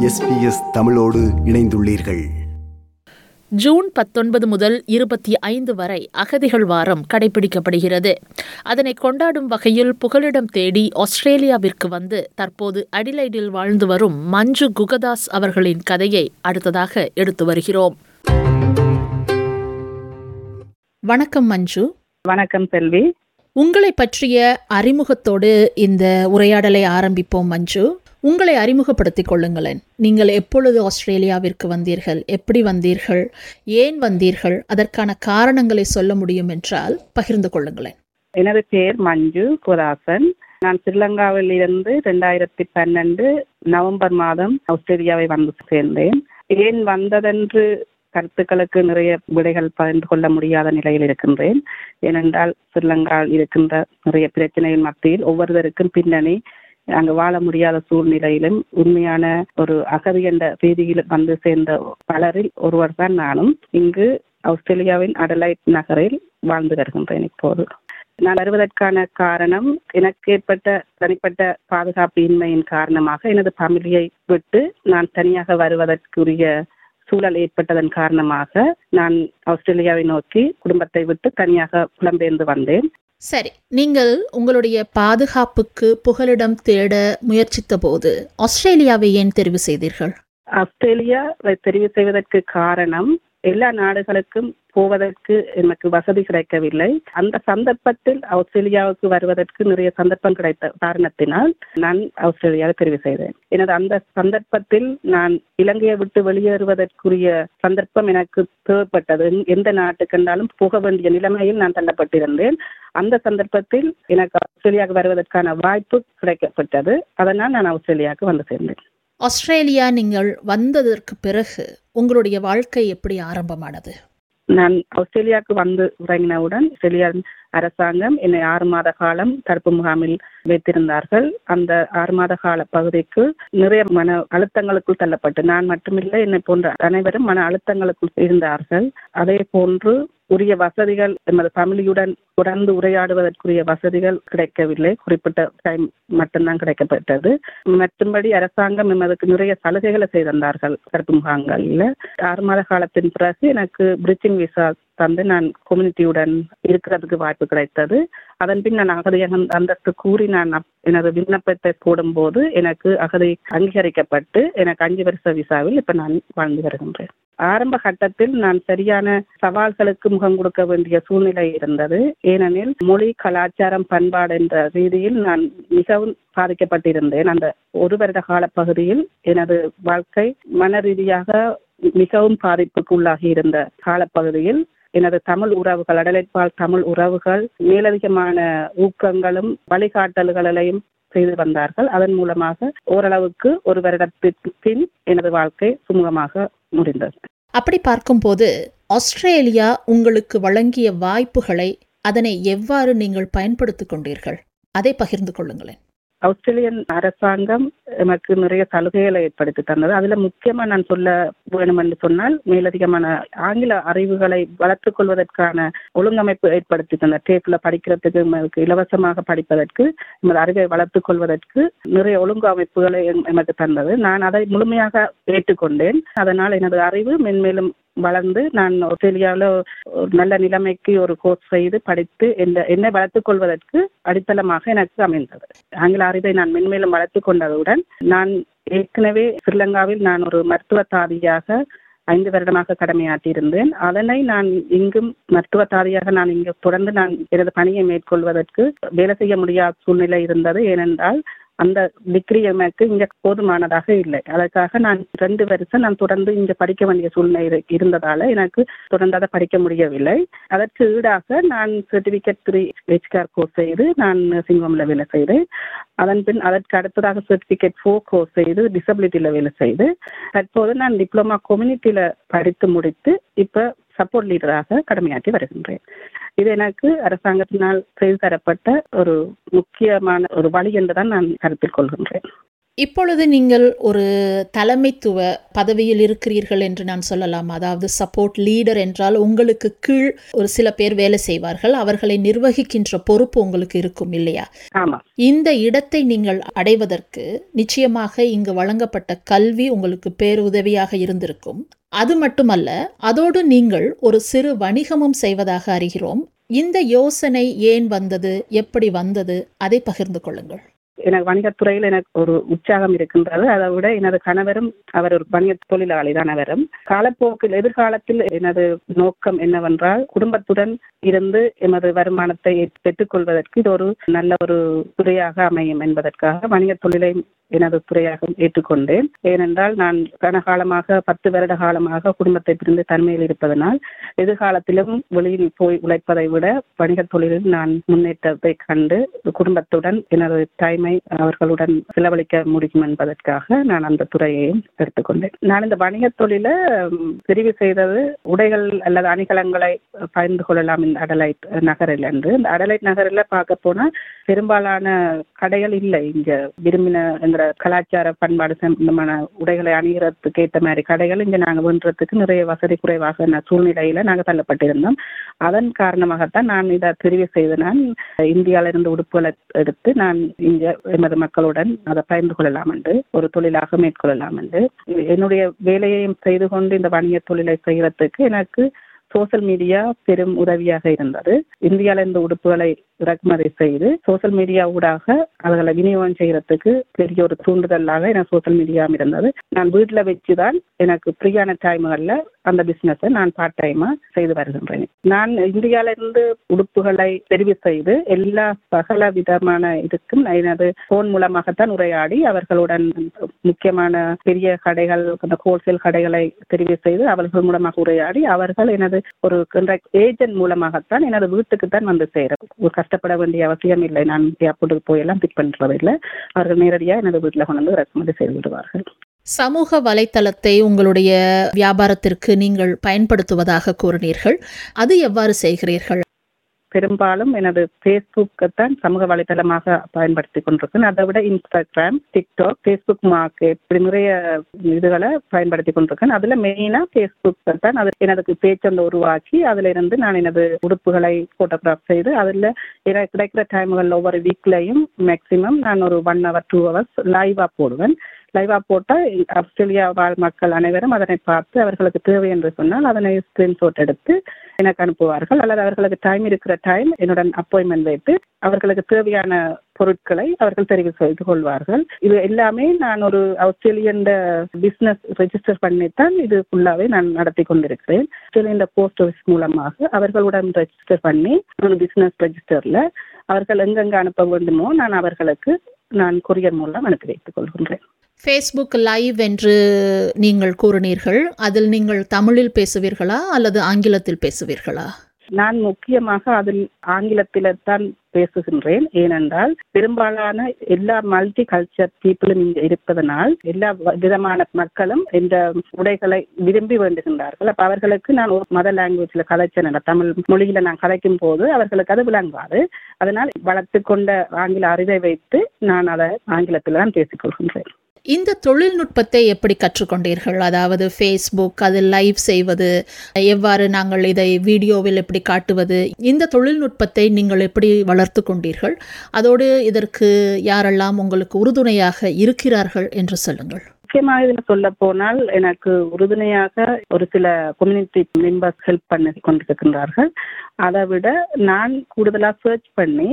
SBS தமிழோடு இணைந்துள்ளீர்கள். June பத்தொன்பது முதல் இருபத்தி ஐந்து வரை அகதிகள் வாரம் கடைபிடிக்கப்படுகிறது. அதனை கொண்டாடும் வகையில் புகலிடம் தேடி ஆஸ்திரேலியாவிற்கு வந்து தற்போது அடிலைடில் வாழ்ந்து வரும் மஞ்சு குகதாஸ் அவர்களின் கதையை அடுத்ததாக எடுத்து வருகிறோம். வணக்கம் மஞ்சு. வணக்கம் செல்வி. உங்களை பற்றிய அறிமுகத்தோடு இந்த உரையாடலை ஆரம்பிப்போம் மஞ்சு. உங்களை அறிமுகப்படுத்திக் கொள்ளுங்களேன். நீங்கள் எப்பொழுது ஆஸ்திரேலியாவிற்கு வந்தீர்கள்? எப்படி வந்தீர்கள்? ஏன் வந்தீர்கள்? அதற்கான காரணங்களை சொல்ல முடியும் என்றால் பகிர்ந்து கொள்ளுங்களேன். எனது பெயர் மஞ்சு குராசன் நான் ஸ்ரீலங்காவில் இருந்து ரெண்டாயிரத்தி பன்னெண்டு நவம்பர் மாதம் ஆஸ்திரேலியாவை வந்து சேர்ந்தேன். ஏன் வந்ததென்று கருத்துக்களுக்கு நிறைய விடைகள் பகிர்ந்து கொள்ள முடியாத நிலையில் இருக்கின்றேன். ஏனென்றால் ஸ்ரீலங்காவில் இருக்கின்ற நிறைய பிரச்சனையின் மத்தியில் ஒவ்வொருவருக்கும் பின்னணி அங்கு வாழ முடியாத சூழ்நிலையிலும் உண்மையான ஒரு அகதி என்ற ரீதியில் வந்து சேர்ந்த பலரில் ஒருவர் தான் நானும் இங்கு ஆஸ்திரேலியாவின் அடலைட் நகரில் வாழ்ந்து வருகின்றேன் இப்போது. நான் வருவதற்கான காரணம் எனக்கு ஏற்பட்ட தனிப்பட்ட பாதுகாப்பு இன்மையின் காரணமாக எனது ஃபேமிலியை விட்டு நான் தனியாக வருவதற்குரிய சூழல் ஏற்பட்டதன் காரணமாக நான் ஆஸ்திரேலியாவை நோக்கி குடும்பத்தை விட்டு தனியாக புலம்பெயர்ந்து வந்தேன். சரி நீங்கள் உங்களுடைய பாதுகாப்புக்கு புகலிடம் தேட முயற்சித்த போது ஆஸ்திரேலியாவை ஏன் தெரிவு செய்தீர்கள்? ஆஸ்திரேலியா தெரிவு செய்வதற்கு காரணம் எல்லா நாடுகளுக்கும் போவதற்கு எனக்கு வசதி கிடைக்கவில்லை. அந்த சந்தர்ப்பத்தில் ஆஸ்திரேலியாவுக்கு வருவதற்கு நிறைய சந்தர்ப்பம் கிடைத்த காரணத்தினால் நான் ஆஸ்திரேலியாவை தெரிவு செய்தேன். எனது அந்த சந்தர்ப்பத்தில் நான் இலங்கையை விட்டு வெளியேறுவதற்குரிய சந்தர்ப்பம் எனக்கு தேவைப்பட்டது. எந்த நாட்டுக்கென்றாலும் போக வேண்டிய நிலைமையில் நான் தள்ளப்பட்டிருந்தேன். அந்த சந்தர்ப்பத்தில் எனக்கு ஆஸ்திரேலியாவுக்கு வருவதற்கான வாய்ப்பு கிடைக்கப்பட்டது. அதனால் நான் ஆஸ்திரேலியாவுக்கு வந்து சேர்ந்தேன். ஆஸ்திரேலியா நீங்கள் வந்ததற்கு பிறகு உங்களுடைய வாழ்க்கை எப்படி ஆரம்பமானது? நான் ஆஸ்திரேலியாவுக்கு வந்து இறங்கினவுடன் ஆஸ்திரேலியா அரசாங்கம் என்னை ஆறு மாத காலம் தடுப்பு முகாமில் வைத்திருந்தார்கள். அந்த ஆறு மாத கால பகுதிக்கு நிறைய மன அழுத்தங்களுக்குள் தள்ளப்பட்டு நான் மட்டுமில்லை என்னை போன்ற அனைவரும் மன அழுத்தங்களுக்குள் இருந்தார்கள். அதே போன்று உரிய வசதிகள் எமது ஃபேமிலியுடன் தொடர்ந்து உரையாடுவதற்குரிய வசதிகள் கிடைக்கவில்லை. குறிப்பிட்ட டைம் மட்டும்தான் கிடைக்கப்பட்டது. மற்றும்படி அரசாங்கம் எமதுக்கு நிறைய சலுகைகளை செய்திருந்தார்கள் கருப்பு முகாங்களில் ஆறு மாத காலத்தின் பிறகு எனக்கு பிரிட்ஜிங் விசா தந்து நான் கம்யூனிட்டியுடன் இருக்கிறதுக்கு வாய்ப்பு கிடைத்தது. அதன் பின் நான் அகதி அந்தஸ்து கூறி நான் எனது விண்ணப்பத்தை போடும்போது எனக்கு அகதி அங்கீகரிக்கப்பட்டு எனக்கு அஞ்சு வருஷ விசாவில் இப்ப நான் வாழ்ந்து வருகின்றேன். ஆரம்ப கட்டத்தில் நான் சரியான சவால்களுக்கு முகம் கொடுக்க வேண்டிய சூழ்நிலை இருந்தது. ஏனெனில் மொழி கலாச்சாரம் பண்பாடு என்ற ரீதியில் நான் மிகவும் பாதிக்கப்பட்டிருந்தேன். அந்த ஒரு வருட கால பகுதியில் எனது வாழ்க்கை மன ரீதியாக மிகவும் பாதிப்புக்கு உள்ளாகி இருந்த காலப்பகுதியில் எனது தமிழ் உறவுகள் அடலைப்பால் தமிழ் உறவுகள் மேலதிகமான ஊக்கங்களும் வழிகாட்டல்களையும் செய்து வந்தார்கள். அதன் மூலமாக ஓரளவுக்கு ஒரு வருடத்திற்கு பின் எனது வாழ்க்கை சுமூகமாக முடிந்தது. அப்படி பார்க்கும்போது ஆஸ்திரேலியா உங்களுக்கு வழங்கிய வாய்ப்புகளை அதனை எவ்வாறு நீங்கள் பயன்படுத்திக் கொண்டீர்கள்? அதை பகிர்ந்து கொள்ளுங்களேன். ஆஸ்திரேலியன் அரசாங்கம் எனக்கு நிறைய சலுகைகளை ஏற்படுத்தி தந்தது. அதுல முக்கியமா நான் சொல்ல வேணும் என்று சொன்னால் மேலதிகமான ஆங்கில அறிவுகளை வளர்த்துக் கொள்வதற்கான ஒழுங்கமைப்பு ஏற்படுத்தி தந்த டேப்ல படிக்கிறதுக்கு எமக்கு இலவசமாக படிப்பதற்கு எமது அறிவை வளர்த்துக் கொள்வதற்கு நிறைய ஒழுங்கு அமைப்புகளை எமக்கு தந்தது. நான் அதை முழுமையாக ஏற்றுக்கொண்டேன். அதனால் எனது அறிவு மென்மேலும் வளர்ந்து நான் ஆஸ்திரேலியாவில் ஒரு நல்ல நிலைமைக்கு ஒரு கோர்ஸ் செய்து படித்து என்ன என்னை வளர்த்துக் கொள்வதற்கு அடித்தளமாக எனக்கு அமைந்தது. ஆங்கில அறிவை நான் மென்மேலும் வளர்த்து கொண்டதுடன் நான் ஏற்கனவே ஸ்ரீலங்காவில் நான் ஒரு மருத்துவ தாதியாக ஐந்து வருடமாக கடமையாற்றியிருந்தேன். அதனை நான் இங்கும் மருத்துவ தாதியாக நான் இங்கு தொடர்ந்து நான் எனது பணியை மேற்கொள்வதற்கு வேலை செய்ய முடியாத சூழ்நிலை இருந்தது. ஏனென்றால் அந்த டிகிரி எனக்கு இங்க போதுமானதாக இல்லை. அதற்காக நான் ரெண்டு வருஷம் நான் தொடர்ந்து இங்க படிக்க வேண்டிய சூழ்நிலை இருந்ததால எனக்கு தொடர்ந்து அதை படிக்க முடியவில்லை. அதற்கு ஈடாக நான் சர்டிபிகேட் த்ரீ ஹெச்கார் கோர்ஸ் செய்து நான் நர்சிங் வேலை செய்தேன். அதன் பின் அதற்கு அடுத்ததாக சர்டிபிகேட் ஃபோர் கோர்ஸ் செய்து டிசபிலிட்டியில வேலை செய்து தற்போது நான் டிப்ளமா கம்யூனிட்டியில படித்து முடித்து இப்ப சப்போர்ட் லீடராக கடமையாற்றி வருகின்றேன். இது எனக்கு அரசாங்கத்தினால் செய்து தரப்பட்ட ஒரு முக்கியமான ஒரு வழி என்றுதான் நான் கருத்தில் கொள்கின்றேன். இப்பொழுது நீங்கள் ஒரு தலைமைத்துவ பதவியில் இருக்கிறீர்கள் என்று நான் சொல்லலாம். அதாவது சப்போர்ட் லீடர் என்றால் உங்களுக்கு கீழ் ஒரு சில பேர் வேலை செய்வார்கள். அவர்களை நிர்வகிக்கின்ற பொறுப்பு உங்களுக்கு இருக்கும் இல்லையா? இந்த இடத்தை நீங்கள் அடைவதற்கு நிச்சயமாக இங்கு வழங்கப்பட்ட கல்வி உங்களுக்கு பேருதவியாக இருந்திருக்கும். அது மட்டுமல்ல அதோடு நீங்கள் ஒரு சிறு வணிகமும் செய்வதாக அறிகிறோம். இந்த யோசனை ஏன் வந்தது? எப்படி வந்தது? அதை பகிர்ந்து கொள்ளுங்கள். எனக்கு வணிகத்துறையில் எனக்கு ஒரு உற்சாகம் இருக்கின்றது. அதை விட எனது கணவரும் அவர் ஒரு வணிக தொழிலாளி தான் அவரும். காலப்போக்கில் எதிர்காலத்தில் எனது நோக்கம் என்னவென்றால் குடும்பத்துடன் இருந்து எமது வருமானத்தை பெற்றுக்கொள்வதற்கு இது ஒரு நல்ல ஒரு துறையாக அமையும் என்பதற்காக வணிக தொழிலை எனது துறையாக ஏற்றுக்கொண்டேன். ஏனென்றால் நான் கனகாலமாக பத்து வருட காலமாக குடும்பத்தை பிரிந்து தன்மையில் இருப்பதனால் எதிர்காலத்திலும் வெளியில் போய் உழைப்பதை விட வணிக தொழிலில் நான் முன்னேற்றத்தை கண்டு குடும்பத்துடன் எனது டைமை அவர்களுடன் செலவழிக்க முடியும் என்பதற்காக நான் அந்த துறையையும் எடுத்துக்கொண்டேன். நான் இந்த வணிக தொழில தெரிவு செய்தது உடைகள் அல்லது அணிகலன்களை பகிர்ந்து கொள்ளலாம் இந்த அடலைட் நகரில் என்று. இந்த அடலைட் நகரில் பார்க்க போனா பெரும்பாலான கடைகள் இல்லை. இங்க விரும்பின எங்களோட கலாச்சார பண்பாடு சம்பந்தமான உடைகளை அணிகிறதுக்கு ஏற்ற மாதிரி கடைகள் இங்க நாங்க வென்றதுக்கு நிறைய வசதி குறைவாக சூழ்நிலையில நாங்க தள்ளப்பட்டிருந்தோம். அதன் காரணமாகத்தான் நான் இதை தெரிவு செய்து நான் இந்தியாவில இருந்து உடுப்புகளை எடுத்து நான் இங்க எமது மக்களுடன் அதை பகிர்ந்து கொள்ளலாம் என்று ஒரு தொழிலாக மேற்கொள்ளலாம் என்று. என்னுடைய வேலையையும் செய்து கொண்டு இந்த வணிக தொழிலை செய்யறதுக்கு எனக்கு சோசியல் மீடியா பெரும் உதவியாக இருந்தது. இந்தியாவில இருந்து உடுப்புகளை இறக்குமதி செய்து சோஷியல் மீடியா ஊடாக அதுகளை விநியோகம் செய்யறதுக்கு பெரிய ஒரு தூண்டுதலாக எனக்கு சோஷியல் மீடியா இருந்தது. நான் வீட்டில் வச்சுதான் எனக்கு ஃப்ரீயான டைம்களில் அந்த பிசினஸை நான் பார்ட் டைமா செய்து வருகின்றேன். நான் இந்தியாவிலிருந்து உடுப்புகளை தெரிவு செய்து எல்லா சகல விதமான இதுக்கும் எனது போன் மூலமாகத்தான் உரையாடி அவர்களுடன் முக்கியமான பெரிய கடைகள் அந்த ஹோல்சேல் கடைகளை தெரிவு செய்து அவர்கள் மூலமாக உரையாடி அவர்கள் எனது ஒரு ஏஜென்ட் மூலமாகத்தான் எனது வீட்டுக்கு தான் வந்து சேரும் ஒரு கஷ்டப்பட வேண்டிய அவசியம் இல்லை. நான் ஏர்போர்ட்டுக்கு போயெல்லாம் பிக் பண்றது இல்லை. அவர்கள் நேரடியாக எனது வீட்டில் கொண்டு வந்து இறக்குமதி செய்து விடுவார்கள் சமூக வலைத்தளத்தை உங்களுடைய வியாபாரத்திற்கு நீங்கள் பயன்படுத்துவதாக கூறினீர்கள். அது எவ்வாறு செய்கிறீர்கள்? பெரும்பாலும் எனது ஃபேஸ்புக்கை தான் சமூக வலைதளமாக பயன்படுத்தி கொண்டிருக்கேன் அதை விட இன்ஸ்டாகிராம் டிக்டாக் ஃபேஸ்புக் மார்க்கெட் இப்படி நிறைய இதுகளை பயன்படுத்தி கொண்டிருக்கேன் அதுல மெயினா ஃபேஸ்புக்கை தான் அது எனது பேச்சொன்று உருவாக்கி அதுல இருந்து நான் எனது உடுப்புகளை போட்டோகிராஃப் செய்து அதுல எனக்கு கிடைக்கிற டைம்கள் ஒவ்வொரு வீக்லையும் மேக்சிமம் நான் ஒரு ஒன் ஹவர் டூ ஹவர்ஸ் லைவா போடுவேன். லைவா போட்டால் ஆஸ்திரேலியா வாழ் மக்கள் அனைவரும் அதனை பார்த்து அவர்களுக்கு தேவை என்று சொன்னால் அதனை ஸ்கிரீன்ஷாட் எடுத்து எனக்கு அனுப்புவார்கள். அல்லது அவர்களுக்கு டைம் இருக்கிற டைம் என்னுடன் அப்பாயின்மெண்ட் வைத்து அவர்களுக்கு தேவையான பொருட்களை அவர்கள் தெரிவு செய்து கொள்வார்கள். இது எல்லாமே நான் ஒரு ஆஸ்திரேலியன் பிசினஸ் ரெஜிஸ்டர் பண்ணித்தான் இது ஃபுல்லாவே நான் நடத்தி கொண்டிருக்கிறேன். ஆஸ்திரேலியன் போஸ்ட் ஆஃபீஸ் மூலமாக அவர்களுடன் ரெஜிஸ்டர் பண்ணி ஒரு பிசினஸ் ரெஜிஸ்டர்ல அவர்கள் எங்கெங்க அனுப்ப வேண்டுமோ நான் அவர்களுக்கு நான் கொரியர் மூலம் அனுப்பி வைத்துக் கொள்கின்றேன். ஃபேஸ்புக் லைவ் என்று நீங்கள் கூறினீர்கள் அதில் நீங்கள் தமிழில் பேசுவீர்களா அல்லது ஆங்கிலத்தில் பேசுவீர்களா? நான் முக்கியமாக அதில் ஆங்கிலத்தில தான் பேசுகின்றேன். ஏனென்றால் பெரும்பாலான எல்லா மல்டி கல்ச்சர் பீப்புளும் இங்கு இருப்பதனால் எல்லா விதமான மக்களும் இந்த உடைகளை விரும்பி வேண்டுகின்றார்கள். அப்ப அவர்களுக்கு நான் ஒரு மத லாங்குவேஜ்ல கதைச்சேன் தமிழ் மொழியில நான் கதைக்கும் போது அவர்களுக்கு அது விளங்காது. அதனால் வளர்த்து கொண்ட ஆங்கில அறிவை வைத்து நான் அதை ஆங்கிலத்தில் தான் பேசிக்கொள்கின்றேன் இந்த தொழில்நுட்பத்தை எப்படி கற்றுக்கொண்டீர்கள்? அதாவது ஃபேஸ்புக் அதில் லைவ் செய்வது எவ்வாறு நாங்கள் இதை வீடியோவில் எப்படி காட்டுவது இந்த தொழில்நுட்பத்தை நீங்கள் எப்படி வளர்த்து கொண்டீர்கள்? அதோடு இதற்கு யாரெல்லாம் உங்களுக்கு உறுதுணையாக இருக்கிறார்கள் என்று சொல்லுங்கள். முக்கியமாக இதில் சொல்ல போனால் எனக்கு உறுதுணையாக ஒரு சில கம்யூனிட்டி மெம்பர்ஸ் ஹெல்ப் பண்ணி கொண்டிருக்கின்றார்கள். அதை விட நான் கூடுதலா சர்ச் பண்ணி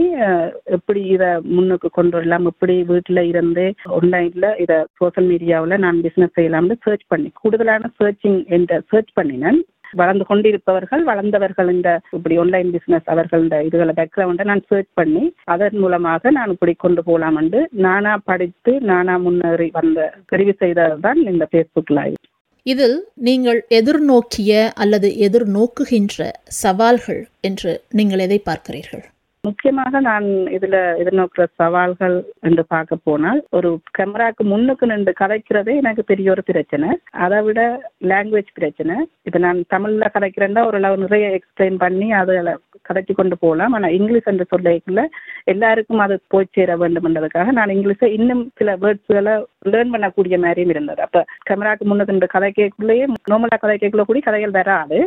எப்படி இதை முன்னுக்கு கொண்டு வரலாம் எப்படி வீட்டில் இருந்து ஆன்லைனில் இதை சோசியல் மீடியாவில் நான் பிசினஸ் செய்யலாம்னு சர்ச் பண்ணி கூடுதலான சர்ச்சிங் என்ற சர்ச் பண்ணினேன். வளர்ந்து கொண்டிருப்பவர்கள் வளர்ந்தவர்கள் இந்த இப்படி ஒன்லைன் பிசினஸ் அவர்கள் இந்த இதுகளை பேக்ரவுண்டை நான் சர்ச் பண்ணி அதன் மூலமாக நான் இப்படி கொண்டு போகலாம் என்று நானா படித்து நானா முன்னேறி வந்த தெரிவு செய்ததுதான் இந்த பேஸ்புக் லைவ் இதில் நீங்கள் எதிர்நோக்கிய அல்லது எதிர்நோக்குகின்ற சவால்கள் என்று நீங்கள் எதை பார்க்கிறீர்கள்? முக்கியமாக நான் இதுல எதிர்நோக்கிற சவால்கள் என்று பார்க்க போனால் ஒரு கேமராக்கு முன்னுக்கு நின்று கதைக்கிறதே எனக்கு பெரிய ஒரு பிரச்சனை. அதை விட லாங்குவேஜ் பிரச்சனை. இப்ப நான் தமிழ்ல கதைக்கிறேன்னா ஓரளவு நிறைய எக்ஸ்பிளைன் பண்ணி அதில் கதைச்சு கொண்டு போகலாம். ஆனால் இங்கிலீஷ் என்று சொல்லிக்கல எல்லாருக்கும் அது போய் சேர வேண்டும் என்றதுக்காக நான் இங்கிலீஷை இன்னும் சில வேர்ட்ஸ்களை லேர்ன் பண்ணக்கூடிய மாதிரியும் இருந்தது. அப்ப கேமராக்கு முன்னுக்கு நின்று கதைக்கக்குள்ளேயே கேட்குள்ளேயே கதைக்கக்குள்ள கதை கூட கதைகள் வராது.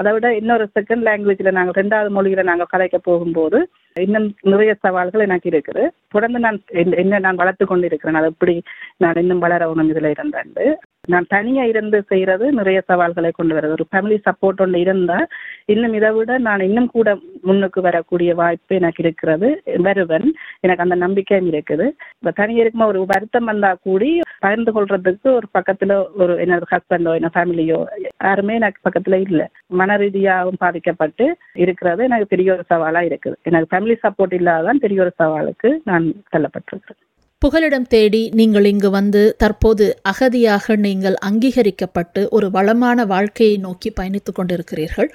அதை விட இன்னொரு செகண்ட் லாங்குவேஜில் நாங்கள் ரெண்டாவது மொழியில் நாங்கள் கதைக்க போகும்போது இன்னும் நிறைய சவால்கள் எனக்கு இருக்குது. தொடர்ந்து நான் என்ன- என்ன நான் வளர்த்து கொண்டு இருக்கிறேன் அது எப்படி நான் இன்னும் வளரணும் இதில் இருந்தேன் நான் தனியாக இருந்து செய்கிறது நிறைய சவால்களை கொண்டு வருது. ஒரு ஃபேமிலி சப்போர்ட் ஒன்று இருந்தால் இன்னும் இதை விட நான் இன்னும் கூட முன்னுக்கு வரக்கூடிய வாய்ப்பு எனக்கு இருக்கிறது வருவன். எனக்கு அந்த நம்பிக்கையும் இருக்குது. இப்போ தனியாக இருக்கும்போது ஒரு வருத்தம் வந்தால் கூடி பகிர்ந்து கொள்றதுக்கு ஒரு பக்கத்துல ஒரு என்னோட ஹஸ்பண்டோ என்ன ஃபேமிலியோ யாருமே எனக்கு பக்கத்துல இல்லை. மன ரீதியாகவும் பாதிக்கப்பட்டு இருக்கிறது எனக்கு பெரிய ஒரு சவாலா இருக்குது. எனக்கு ஃபேமிலி சப்போர்ட் இல்லாதான் பெரிய ஒரு சவாலுக்கு நான் தள்ளப்பட்டிருக்கிறேன். புகலிடம் தேடி நீங்கள் இங்கு வந்து தற்போது அகதியாக நீங்கள் அங்கீகரிக்கப்பட்டு ஒரு வளமான வாழ்க்கையை நோக்கி பயணித்துக் கொண்டிருக்கிறீர்கள்.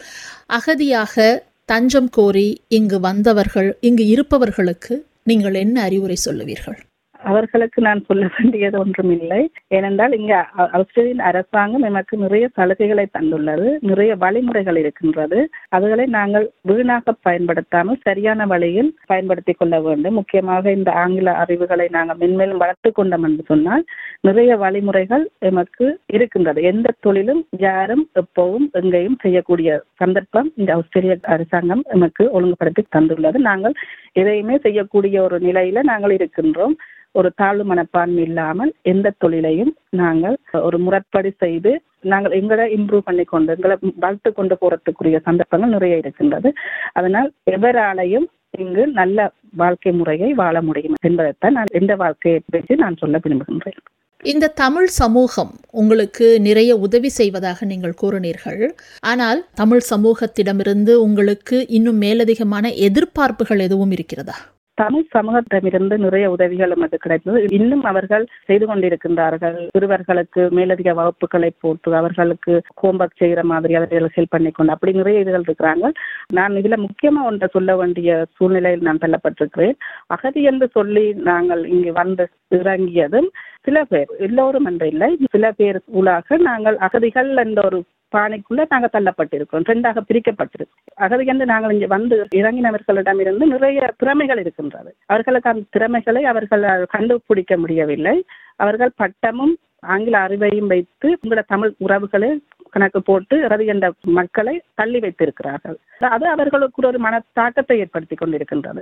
அகதியாக தஞ்சம் கோரி இங்கு வந்தவர்கள் இங்கு இருப்பவர்களுக்கு நீங்கள் என்ன அறிவுரை சொல்லுவீர்கள்? அவர்களுக்கு நான் சொல்ல வேண்டியது ஒன்றும் இல்லை. ஏனென்றால் இங்கே ஆஸ்திரேலியன் அரசாங்கம் எமக்கு நிறைய சலுகைகளை தந்துள்ளது நிறைய வழிமுறைகள் இருக்கின்றது. அதுகளை நாங்கள் வீணாக பயன்படுத்தாமல் சரியான வழியில் பயன்படுத்திக் கொள்ள வேண்டும். முக்கியமாக இந்த ஆங்கில அறிவுகளை நாங்கள் மென்மேலும் வளர்த்து கொண்டோம் என்று சொன்னால் நிறைய வழிமுறைகள் எமக்கு இருக்கின்றது. எந்த தொழிலும் யாரும் எப்பவும் எங்கேயும் செய்யக்கூடிய சந்தர்ப்பம் இந்த ஆஸ்திரேலிய அரசாங்கம் எமக்கு ஒழுங்குபடுத்தி தந்துள்ளது. நாங்கள் எதையுமே செய்யக்கூடிய ஒரு நிலையில நாங்கள் இருக்கின்றோம். ஒரு தாழ்வு மனப்பான்மை இல்லாமல் எந்த தொழிலையும் நாங்கள் ஒரு முறைப்படி செய்து நாங்கள் எங்களை இம்ப்ரூவ் பண்ணி கொண்டு எங்களை வளர்த்து கொண்டு போறதுக்குரிய சந்தர்ப்பங்கள் நிறைய இருக்கின்றது. அதனால் எவராலையும் இங்கு நல்ல வாழ்க்கை முறையை வாழ முடியும் என்பதைத்தான் நான் எந்த வாழ்க்கையை பற்றி நான் சொல்ல விரும்புகின்றேன். இந்த தமிழ் சமூகம் உங்களுக்கு நிறைய உதவி செய்வதாக நீங்கள் கூறினீர்கள். ஆனால் தமிழ் சமூகத்திடமிருந்து உங்களுக்கு இன்னும் மேலதிகமான எதிர்பார்ப்புகள் எதுவும் இருக்கிறதா? தமிழ் சமூகத்திடமிருந்து நிறைய உதவிகள் நமக்கு கிடைத்தது. இன்னும் அவர்கள் செய்து கொண்டிருக்கின்றார்கள். சிறுவர்களுக்கு மேலதிக வகுப்புகளை போட்டு அவர்களுக்கு ஹோம்ஒர்க் செய்கிற மாதிரி அவர்கள் ஹெல்ப் பண்ணிக்கொண்டு அப்படி நிறைய இதுகள் இருக்கிறாங்க. நான் இதுல முக்கியமா ஒன்றை சொல்ல வேண்டிய சூழ்நிலையில் நான் தள்ளப்பட்டிருக்கிறேன். அகதி என்று சொல்லி நாங்கள் இங்கு வந்து இறங்கியதும் சில பேர் எல்லோரும் என்று இல்லை. சில பேர் ஊடாக நாங்கள் அகதிகள் என்ற ஒரு பானைக்குள்ள நாங்கள் தள்ளப்பட்டிருக்கிறோம் ரெண்டாக பிரிக்கப்பட்டிருக்கோம் அகதி என்று நாங்கள் இங்கே வந்து இறங்கினவர்களிடமிருந்து நிறைய திறமைகள் இருக்கின்றது. அவர்களுக்கு அந்த திறமைகளை அவர்கள் கண்டுபிடிக்க முடியவில்லை. அவர்கள் பட்டமும் ஆங்கில அறிவையும் வைத்து உங்களோட தமிழ் உறவுகளை கணக்கு போட்டு இறதி என்ற மக்களை தள்ளி வைத்திருக்கிறார்கள். அது அவர்களுக்கு ஒரு மன தாக்கத்தை ஏற்படுத்தி கொண்டிருக்கின்றது.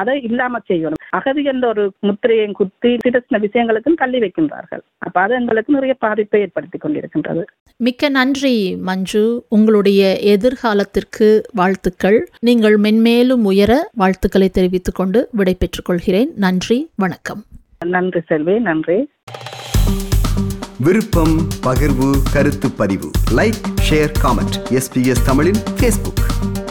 அதை இல்லாம செய்யணும். அகதி என்ற ஒரு முத்திரையை குத்தி சில விஷயங்களுக்கும் தள்ளி வைக்கின்றார்கள். அப்ப அது எங்களுக்கு நிறைய பாதிப்பை ஏற்படுத்தி கொண்டிருக்கின்றது. மிக்க நன்றி மஞ்சு. உங்களுடைய எதிர்காலத்திற்கு வாழ்த்துக்கள். நீங்கள் மென்மேலும் உயர வாழ்த்துக்களை தெரிவித்துக் கொண்டு விடை பெற்றுக் கொள்கிறேன். நன்றி வணக்கம். நன்றி செல்வி நன்றி. விருப்பம் பகிர்வு கருத்து பதிவு. லைக் ஷேர் காமெண்ட் எஸ்பிஎஸ் தமிழின் ஃபேஸ்புக்